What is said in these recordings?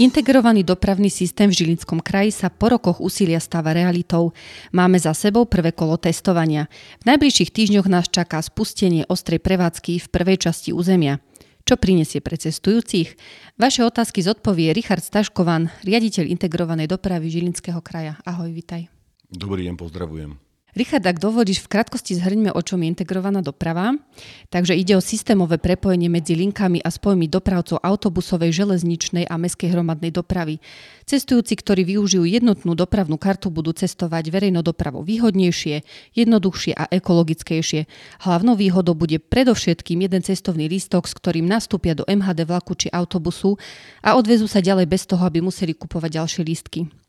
Integrovaný dopravný systém v Žilinskom kraji sa po rokoch úsilia stáva realitou. Máme za sebou prvé kolo testovania. V najbližších týždňoch nás čaká spustenie ostrej prevádzky v prvej časti územia. Čo prinesie pre cestujúcich? Vaše otázky zodpovie Richard Staškovan, riaditeľ integrovanej dopravy Žilinského kraja. Ahoj, vitaj. Dobrý deň, pozdravujem. Richard, ak dovolíš, v krátkosti zhrňme, o čom je integrovaná doprava. Takže ide o systémové prepojenie medzi linkami a spojmi dopravcov autobusovej, železničnej a mestskej hromadnej dopravy. Cestujúci, ktorí využijú jednotnú dopravnú kartu, budú cestovať verejnou dopravou výhodnejšie, jednoduchšie a ekologickejšie. Hlavnou výhodou bude predovšetkým jeden cestovný lístok, s ktorým nastúpia do MHD vlaku či autobusu a odvezú sa ďalej bez toho, aby museli kupovať ďalšie lístky.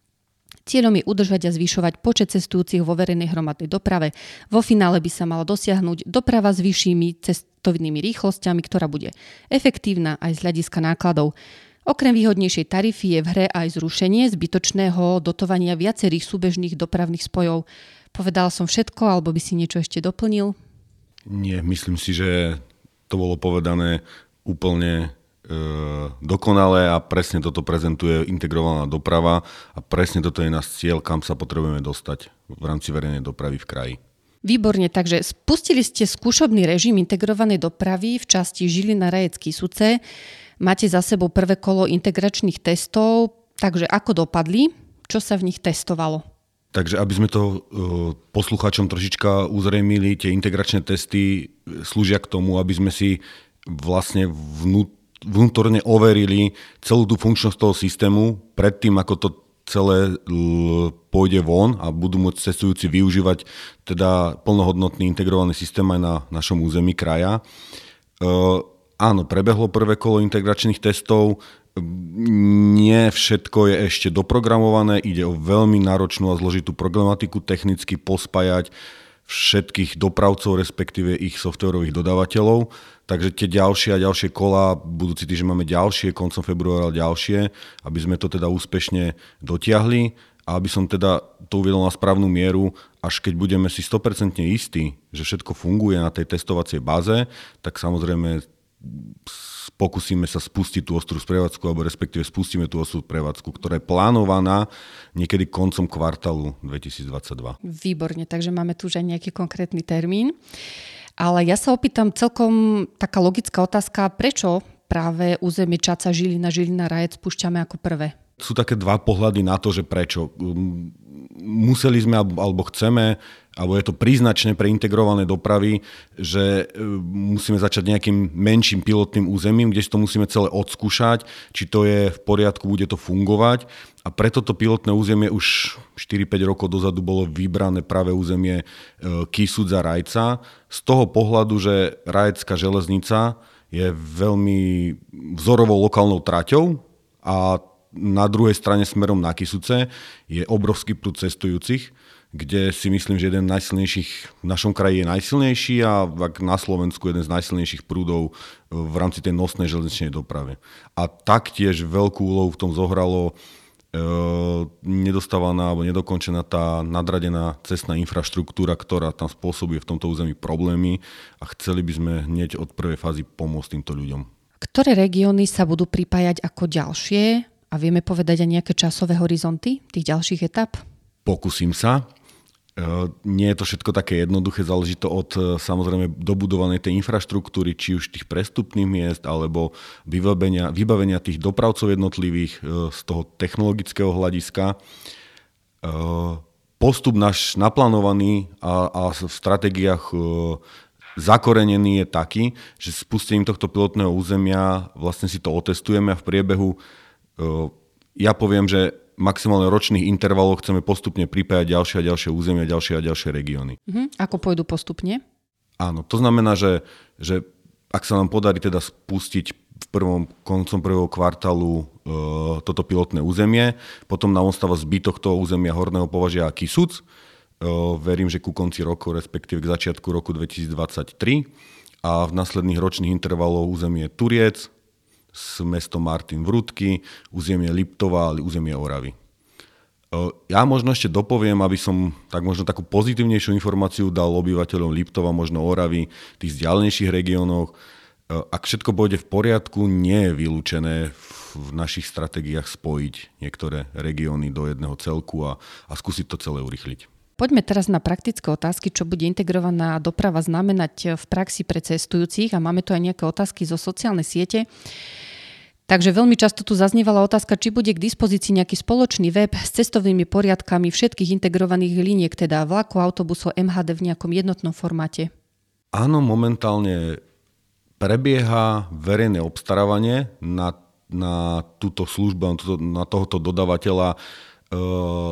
Cieľom je udržať a zvyšovať počet cestujúcich vo verejnej hromadnej doprave. Vo finále by sa mala dosiahnuť doprava s vyššími cestovnými rýchlosťami, ktorá bude efektívna aj z hľadiska nákladov. Okrem výhodnejšej tarify je v hre aj zrušenie zbytočného dotovania viacerých súbežných dopravných spojov. Povedal som všetko, alebo by si niečo ešte doplnil? Nie, myslím si, že to bolo povedané úplne dokonalé a presne toto prezentuje integrovaná doprava a presne toto je náš cieľ, kam sa potrebujeme dostať v rámci verejnej dopravy v kraji. Výborne, takže spustili ste skúšobný režim integrovanej dopravy v časti Žilina Rajecký Suce. Máte za sebou prvé kolo integračných testov, takže ako dopadli? Čo sa v nich testovalo? Takže aby sme to uh, poslucháčom trošička uzrejmili, tie integračné testy slúžia k tomu, aby sme si vlastne vnút, vnútorne overili celú tú funkčnosť toho systému predtým, ako to celé pôjde von a budú môcť cestujúci využívať teda plnohodnotný integrovaný systém aj na našom území kraja. E, áno, prebehlo prvé kolo integračných testov, nie všetko je ešte doprogramované, ide o veľmi náročnú a zložitú problematiku technicky pospájať všetkých dopravcov, respektíve ich softwarových dodávateľov. Takže tie ďalšie a ďalšie kola, budúci týždeň máme ďalšie, koncom februára ďalšie, aby sme to teda úspešne dotiahli a aby som teda to uvedol na správnu mieru, až keď budeme si 100% istí, že všetko funguje na tej testovacej báze, tak samozrejme pokúsime sa spustiť tú ostrú prevádzku, alebo respektíve spustíme tú ostrú prevádzku, ktorá je plánovaná niekedy koncom kvartálu 2022. Výborne, takže máme tu už aj nejaký konkrétny termín. Ale ja sa opýtam celkom taká logická otázka, prečo práve územie Čaca, Žilina, Žilina, Rajec spúšťame ako prvé? Sú také dva pohľady na to, že prečo. Museli sme alebo chceme alebo je to príznačné pre integrované dopravy, že e, musíme začať nejakým menším pilotným územím, kde si to musíme celé odskúšať, či to je v poriadku, bude to fungovať. A preto to pilotné územie už 4-5 rokov dozadu bolo vybrané práve územie e, Kisudza Rajca. Z toho pohľadu, že Rajecká železnica je veľmi vzorovou lokálnou traťou a na druhej strane smerom na Kisuce je obrovský prúd cestujúcich kde si myslím, že jeden z najsilnejších v našom kraji je najsilnejší a na Slovensku jeden z najsilnejších prúdov v rámci tej nosnej železničnej doprave. A taktiež veľkú úlohu v tom zohralo e, nedostávaná alebo nedokončená tá nadradená cestná infraštruktúra, ktorá tam spôsobuje v tomto území problémy a chceli by sme hneď od prvej fázy pomôcť týmto ľuďom. Ktoré regióny sa budú pripájať ako ďalšie a vieme povedať aj nejaké časové horizonty tých ďalších etap? Pokúsim sa. Eh, nie je to všetko také jednoduché, záleží to od eh, samozrejme dobudovanej tej infraštruktúry, či už tých prestupných miest, alebo vybavenia, vybavenia tých dopravcov jednotlivých eh, z toho technologického hľadiska. Postup náš naplánovaný a, a v stratégiách zakorenený je taký, že spustením tohto pilotného územia vlastne si to otestujeme a v priebehu ja poviem, že maximálne ročných intervaloch chceme postupne pripájať ďalšie a ďalšie územia, ďalšie a ďalšie regióny. Uh-huh. Ako pôjdu postupne? Áno, to znamená, že, že ak sa nám podarí teda spustiť v prvom, koncom prvého kvartálu e, toto pilotné územie, potom nám ostáva zbytok toho územia Horného považia a Kisuc. E, verím, že ku konci roku, respektíve k začiatku roku 2023 a v následných ročných intervaloch územie Turiec, s mestom Martin Vrutky, územie Liptova, ale územie Oravy. E, ja možno ešte dopoviem, aby som tak možno takú pozitívnejšiu informáciu dal obyvateľom Liptova, možno Oravy, tých vzdialenejších regiónoch. E, ak všetko pôjde v poriadku, nie je vylúčené v našich stratégiách spojiť niektoré regióny do jedného celku a, a skúsiť to celé urychliť. Poďme teraz na praktické otázky, čo bude integrovaná doprava znamenať v praxi pre cestujúcich a máme tu aj nejaké otázky zo sociálnej siete. Takže veľmi často tu zaznievala otázka, či bude k dispozícii nejaký spoločný web s cestovnými poriadkami všetkých integrovaných liniek, teda vlaku, autobusov, MHD v nejakom jednotnom formáte. Áno, momentálne prebieha verejné obstarávanie na, na túto službu, na tohoto dodavateľa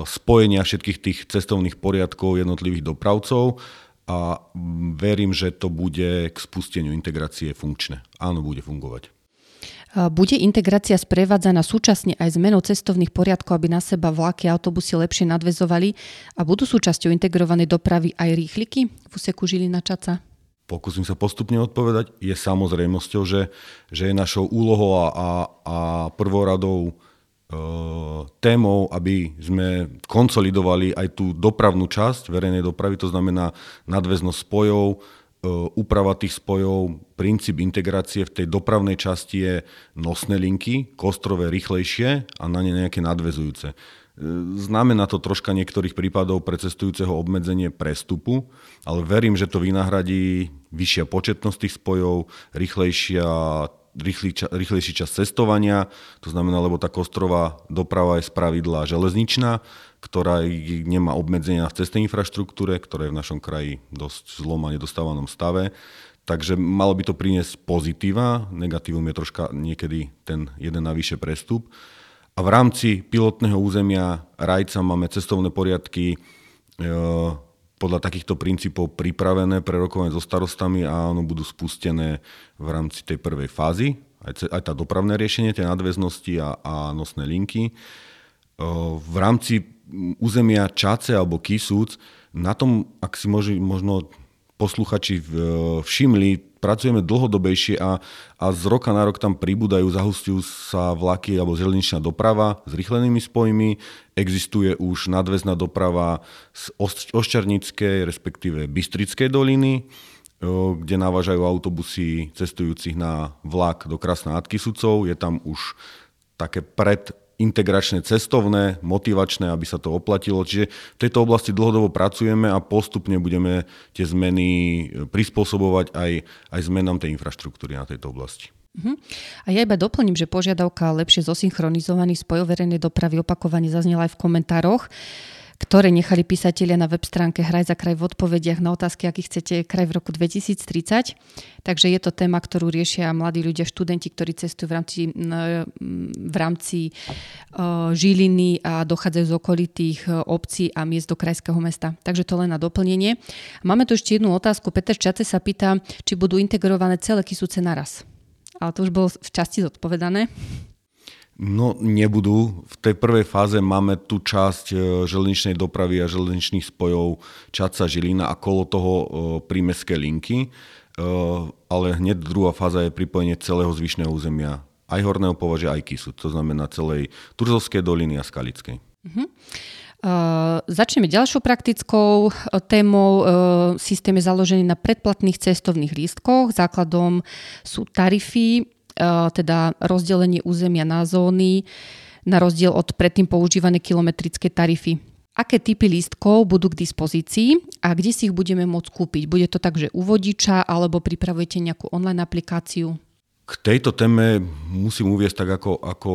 spojenia všetkých tých cestovných poriadkov jednotlivých dopravcov a verím, že to bude k spusteniu integrácie funkčné. Áno, bude fungovať. Bude integrácia sprevádzaná súčasne aj zmenou cestovných poriadkov, aby na seba vlaky a autobusy lepšie nadvezovali a budú súčasťou integrovanej dopravy aj rýchliky v úseku Žilina Čaca? Pokúsim sa postupne odpovedať. Je samozrejmosťou, že, že je našou úlohou a, a, a prvoradou témou, aby sme konsolidovali aj tú dopravnú časť verejnej dopravy, to znamená nadväznosť spojov, úprava tých spojov, princíp integrácie v tej dopravnej časti je nosné linky, kostrové rýchlejšie a na ne nejaké nadvezujúce. Znamená to troška niektorých prípadov pre cestujúceho obmedzenie prestupu, ale verím, že to vynahradí vyššia početnosť tých spojov, rýchlejšia rýchly, rýchlejší čas cestovania, to znamená, lebo tá kostrová doprava je z pravidla železničná, ktorá nemá obmedzenia v cestnej infraštruktúre, ktorá je v našom kraji dosť zlom a nedostávanom stave. Takže malo by to priniesť pozitíva, negatívum je troška niekedy ten jeden navyše prestup. A v rámci pilotného územia Rajca máme cestovné poriadky e, podľa takýchto princípov pripravené pre rokovanie so starostami a áno, budú spustené v rámci tej prvej fázy, aj, aj tá dopravné riešenie, tie nadväznosti a, a nosné linky. V rámci územia Čace alebo Kisúc, na tom, ak si možno posluchači všimli, pracujeme dlhodobejšie a, a z roka na rok tam pribúdajú, zahustujú sa vlaky alebo železničná doprava s rýchlenými spojmi. Existuje už nadväzná doprava z Oščarnickej, respektíve Bystrickej doliny, kde navážajú autobusy cestujúcich na vlak do Krasná Adkisucov. Je tam už také pred integračné, cestovné, motivačné, aby sa to oplatilo. Čiže v tejto oblasti dlhodobo pracujeme a postupne budeme tie zmeny e, prispôsobovať aj, aj zmenám tej infraštruktúry na tejto oblasti. Uh-huh. A ja iba doplním, že požiadavka lepšie zosynchronizovaný spojov verejnej dopravy opakovane zaznela aj v komentároch. Ktoré nechali písatelia na web stránke Hraj za kraj v odpovediach na otázky, aký chcete kraj v roku 2030. Takže je to téma, ktorú riešia mladí ľudia, študenti, ktorí cestujú v rámci, v rámci Žiliny a dochádzajú z okolitých obcí a miest do krajského mesta. Takže to len na doplnenie. Máme tu ešte jednu otázku. Peter Čace sa pýta, či budú integrované celé kysúce naraz. Ale to už bolo v časti zodpovedané. No nebudú. V tej prvej fáze máme tú časť e, železničnej dopravy a železničných spojov Čaca Žilina a kolo toho e, prímeskej linky, e, ale hneď druhá fáza je pripojenie celého zvyšného územia aj Horného považia, aj Kisu, to znamená celej Turzovskej doliny a Skalickej. Uh-huh. Uh, začneme ďalšou praktickou témou. Uh, systém je založený na predplatných cestovných lístkoch. Základom sú tarify teda rozdelenie územia na zóny, na rozdiel od predtým používané kilometrické tarify. Aké typy lístkov budú k dispozícii a kde si ich budeme môcť kúpiť? Bude to tak, že u vodiča alebo pripravujete nejakú online aplikáciu? K tejto téme musím uviesť tak, ako, ako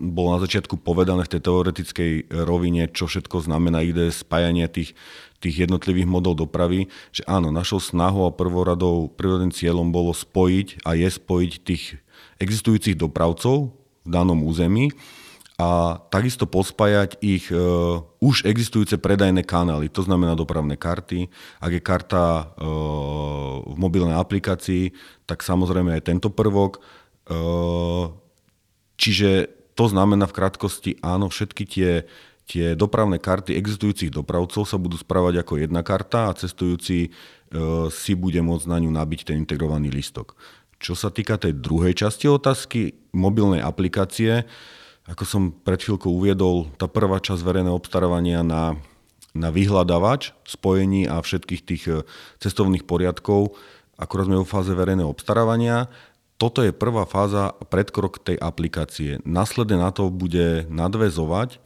bolo na začiatku povedané v tej teoretickej rovine, čo všetko znamená ide spájanie tých, tých jednotlivých modov dopravy, že áno, našou snahou a prvoradou, prvoradým cieľom bolo spojiť a je spojiť tých existujúcich dopravcov v danom území a takisto pospájať ich e, už existujúce predajné kanály, to znamená dopravné karty. Ak je karta e, v mobilnej aplikácii, tak samozrejme aj tento prvok. E, čiže to znamená v krátkosti, áno, všetky tie, tie dopravné karty existujúcich dopravcov sa budú správať ako jedna karta a cestujúci e, si bude môcť na ňu nabiť ten integrovaný listok. Čo sa týka tej druhej časti otázky, mobilnej aplikácie, ako som pred chvíľkou uviedol, tá prvá časť verejného obstarávania na, na vyhľadávač spojení a všetkých tých e, cestovných poriadkov akurát sme vo fáze verejného obstarávania. Toto je prvá fáza, predkrok tej aplikácie. Následne na to bude nadvezovať,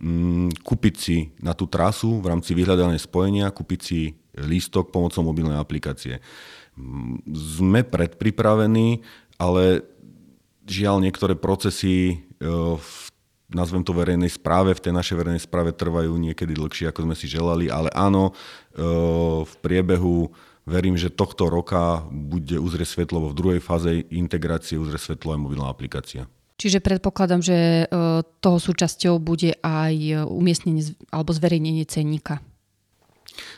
mm, kúpiť si na tú trasu v rámci vyhľadaného spojenia, kúpiť si lístok pomocou mobilnej aplikácie. Mm, sme predpripravení, ale žiaľ niektoré procesy e, v nazvem to verejnej správe, v tej našej verejnej správe trvajú niekedy dlhšie, ako sme si želali, ale áno, e, v priebehu verím, že tohto roka bude uzrieť svetlo v druhej fáze integrácie uzrie svetlo aj mobilná aplikácia. Čiže predpokladám, že e, toho súčasťou bude aj umiestnenie alebo zverejnenie cenníka.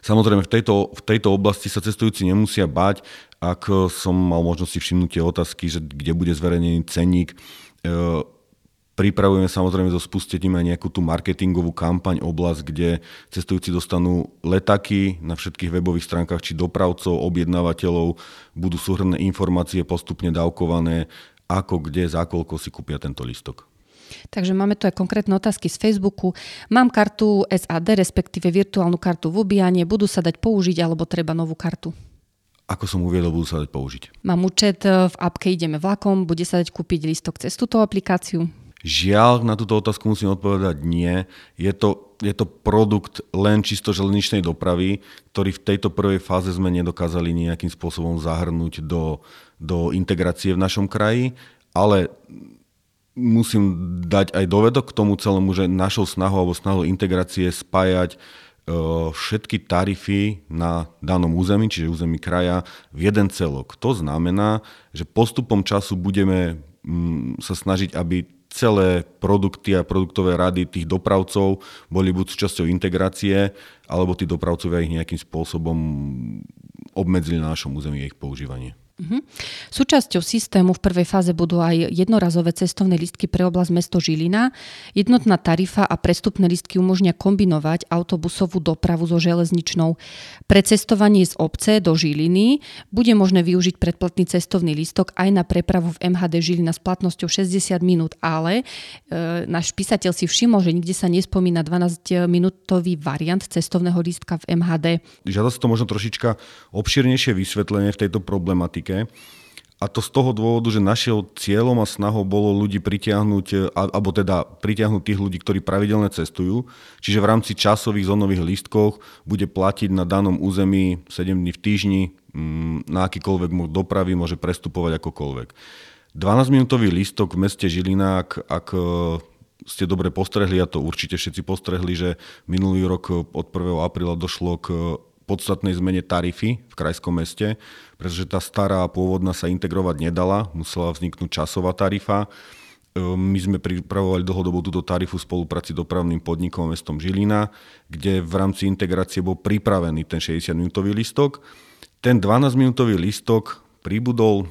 Samozrejme, v tejto, v tejto oblasti sa cestujúci nemusia bať, ak som mal možnosť si všimnúť tie otázky, že kde bude zverejnený cenník. E, Pripravujeme samozrejme so spustením aj nejakú tú marketingovú kampaň, oblasť, kde cestujúci dostanú letaky na všetkých webových stránkach, či dopravcov, objednávateľov, budú súhrné informácie postupne dávkované, ako, kde, za koľko si kúpia tento listok. Takže máme tu aj konkrétne otázky z Facebooku. Mám kartu SAD, respektíve virtuálnu kartu v Ubiane. Budú sa dať použiť alebo treba novú kartu? Ako som uviedol, budú sa dať použiť. Mám účet v appke Ideme vlakom. Bude sa dať kúpiť listok cez túto aplikáciu? Žiaľ, na túto otázku musím odpovedať nie. Je to, je to produkt len čisto železničnej dopravy, ktorý v tejto prvej fáze sme nedokázali nejakým spôsobom zahrnúť do, do integrácie v našom kraji, ale musím dať aj dovedok k tomu celému, že našou snahou alebo snahou integrácie spájať e, všetky tarify na danom území, čiže území kraja, v jeden celok. To znamená, že postupom času budeme mm, sa snažiť, aby celé produkty a produktové rady tých dopravcov boli buď súčasťou integrácie, alebo tí dopravcovia ich nejakým spôsobom obmedzili na našom území ich používanie. Uh-huh. Súčasťou systému v prvej fáze budú aj jednorazové cestovné listky pre oblasť mesto Žilina. Jednotná tarifa a prestupné listky umožňa kombinovať autobusovú dopravu so železničnou. Pre cestovanie z obce do Žiliny bude možné využiť predplatný cestovný listok aj na prepravu v MHD Žilina s platnosťou 60 minút, ale e, náš písateľ si všimol, že nikde sa nespomína 12-minútový variant cestovného lístka v MHD. Žiada sa to možno trošička obširnejšie vysvetlenie v tejto problematike Amerike. A to z toho dôvodu, že našou cieľom a snahou bolo ľudí pritiahnuť, alebo teda pritiahnuť tých ľudí, ktorí pravidelne cestujú. Čiže v rámci časových zónových lístkov bude platiť na danom území 7 dní v týždni, mm, na akýkoľvek môj dopravy môže prestupovať akokoľvek. 12-minútový lístok v meste Žilina, ak, ak e, ste dobre postrehli, a to určite všetci postrehli, že minulý rok od 1. apríla došlo k podstatnej zmene tarify v krajskom meste, pretože tá stará pôvodná sa integrovať nedala, musela vzniknúť časová tarifa. Ehm, my sme pripravovali dlhodobo túto tarifu v spolupráci dopravným podnikom mestom Žilina, kde v rámci integrácie bol pripravený ten 60-minútový listok. Ten 12-minútový listok pribudol,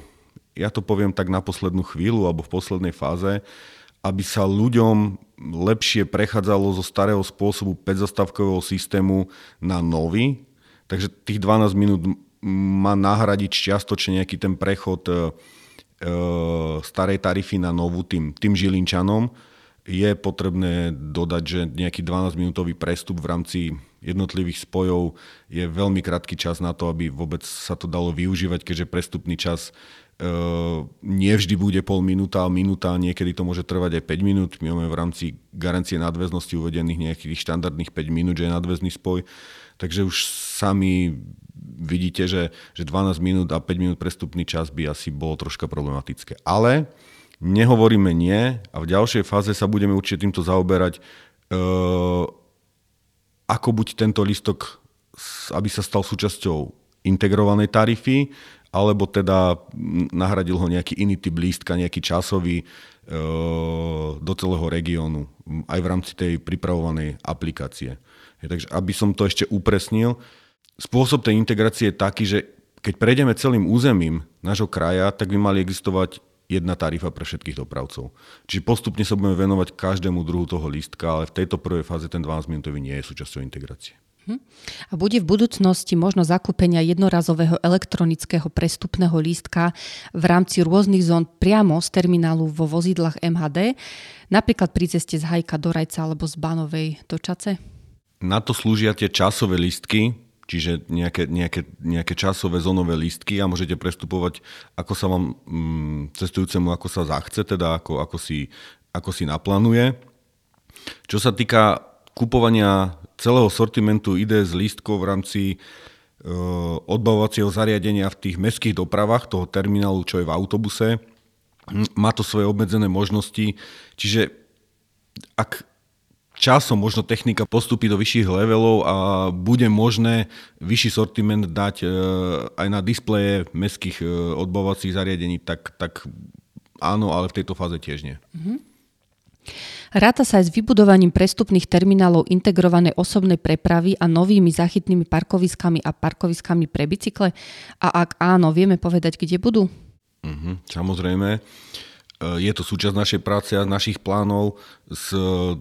ja to poviem tak na poslednú chvíľu alebo v poslednej fáze, aby sa ľuďom lepšie prechádzalo zo starého spôsobu 5-zastavkového systému na nový, Takže tých 12 minút má nahradiť čiastočne nejaký ten prechod e, e, starej tarify na novú tým, tým Žilinčanom. Je potrebné dodať, že nejaký 12-minútový prestup v rámci jednotlivých spojov je veľmi krátky čas na to, aby vôbec sa to dalo využívať, keďže prestupný čas e, nevždy bude pol minúta, minúta, niekedy to môže trvať aj 5 minút. My máme v rámci garancie nadväznosti uvedených nejakých štandardných 5 minút, že je nadväzný spoj. Takže už sami vidíte, že, že 12 minút a 5 minút prestupný čas by asi bolo troška problematické. Ale nehovoríme nie a v ďalšej fáze sa budeme určite týmto zaoberať, e, ako buď tento listok, aby sa stal súčasťou integrovanej tarify, alebo teda nahradil ho nejaký iný typ lístka, nejaký časový e, do celého regiónu, aj v rámci tej pripravovanej aplikácie. Takže aby som to ešte upresnil, spôsob tej integrácie je taký, že keď prejdeme celým územím nášho kraja, tak by mali existovať jedna tarifa pre všetkých dopravcov. Čiže postupne sa budeme venovať každému druhu toho lístka, ale v tejto prvej fáze ten 12-minútový nie je súčasťou integrácie. Hm. A bude v budúcnosti možno zakúpenia jednorazového elektronického prestupného lístka v rámci rôznych zón priamo z terminálu vo vozidlách MHD, napríklad pri ceste z Hajka do Rajca alebo z Banovej do Čace? Na to slúžia tie časové listky, čiže nejaké, nejaké, nejaké časové zónové lístky a môžete prestupovať, ako sa vám mm, cestujúcemu, ako sa zachce, teda ako, ako, si, ako si naplánuje. Čo sa týka kupovania celého sortimentu z lístkov v rámci e, odbavovacieho zariadenia v tých mestských dopravách, toho terminálu, čo je v autobuse, má to svoje obmedzené možnosti, čiže ak časom možno technika postupí do vyšších levelov a bude možné vyšší sortiment dať e, aj na displeje mestských e, odbavovacích zariadení, tak, tak áno, ale v tejto fáze tiež nie. Mm-hmm. Ráta sa aj s vybudovaním prestupných terminálov integrovanej osobnej prepravy a novými zachytnými parkoviskami a parkoviskami pre bicykle? A ak áno, vieme povedať, kde budú? Mm-hmm, samozrejme. Uh, je to súčasť našej práce a našich plánov. S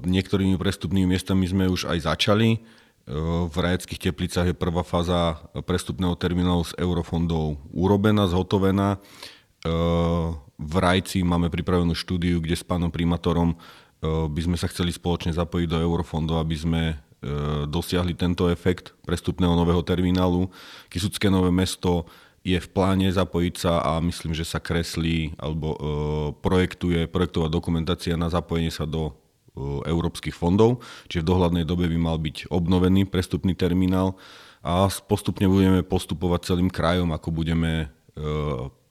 niektorými prestupnými miestami sme už aj začali. V Rajeckých teplicách je prvá fáza prestupného terminálu z eurofondov urobená, zhotovená. V Rajci máme pripravenú štúdiu, kde s pánom primátorom by sme sa chceli spoločne zapojiť do eurofondov, aby sme dosiahli tento efekt prestupného nového terminálu. Kisucké nové mesto je v pláne zapojiť sa a myslím, že sa kreslí alebo e, projektuje projektová dokumentácia na zapojenie sa do e, európskych fondov, čiže v dohľadnej dobe by mal byť obnovený prestupný terminál a postupne budeme postupovať celým krajom, ako budeme e,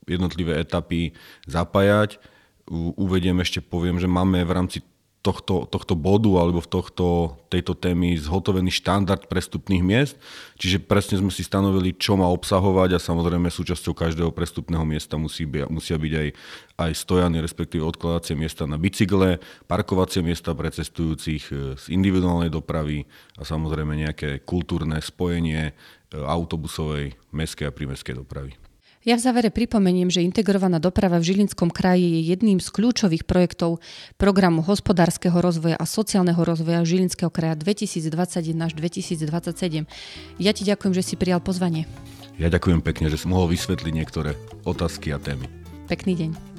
jednotlivé etapy zapájať. Uvediem ešte, poviem, že máme v rámci tohto, tohto bodu alebo v tohto, tejto témy zhotovený štandard prestupných miest. Čiže presne sme si stanovili, čo má obsahovať a samozrejme súčasťou každého prestupného miesta musí by, musia byť aj, aj stojany, respektíve odkladacie miesta na bicykle, parkovacie miesta pre cestujúcich e, z individuálnej dopravy a samozrejme nejaké kultúrne spojenie e, autobusovej, mestskej a prímeskej dopravy. Ja v závere pripomeniem, že integrovaná doprava v Žilinskom kraji je jedným z kľúčových projektov programu hospodárskeho rozvoja a sociálneho rozvoja Žilinského kraja 2021 až 2027. Ja ti ďakujem, že si prijal pozvanie. Ja ďakujem pekne, že som mohol vysvetliť niektoré otázky a témy. Pekný deň.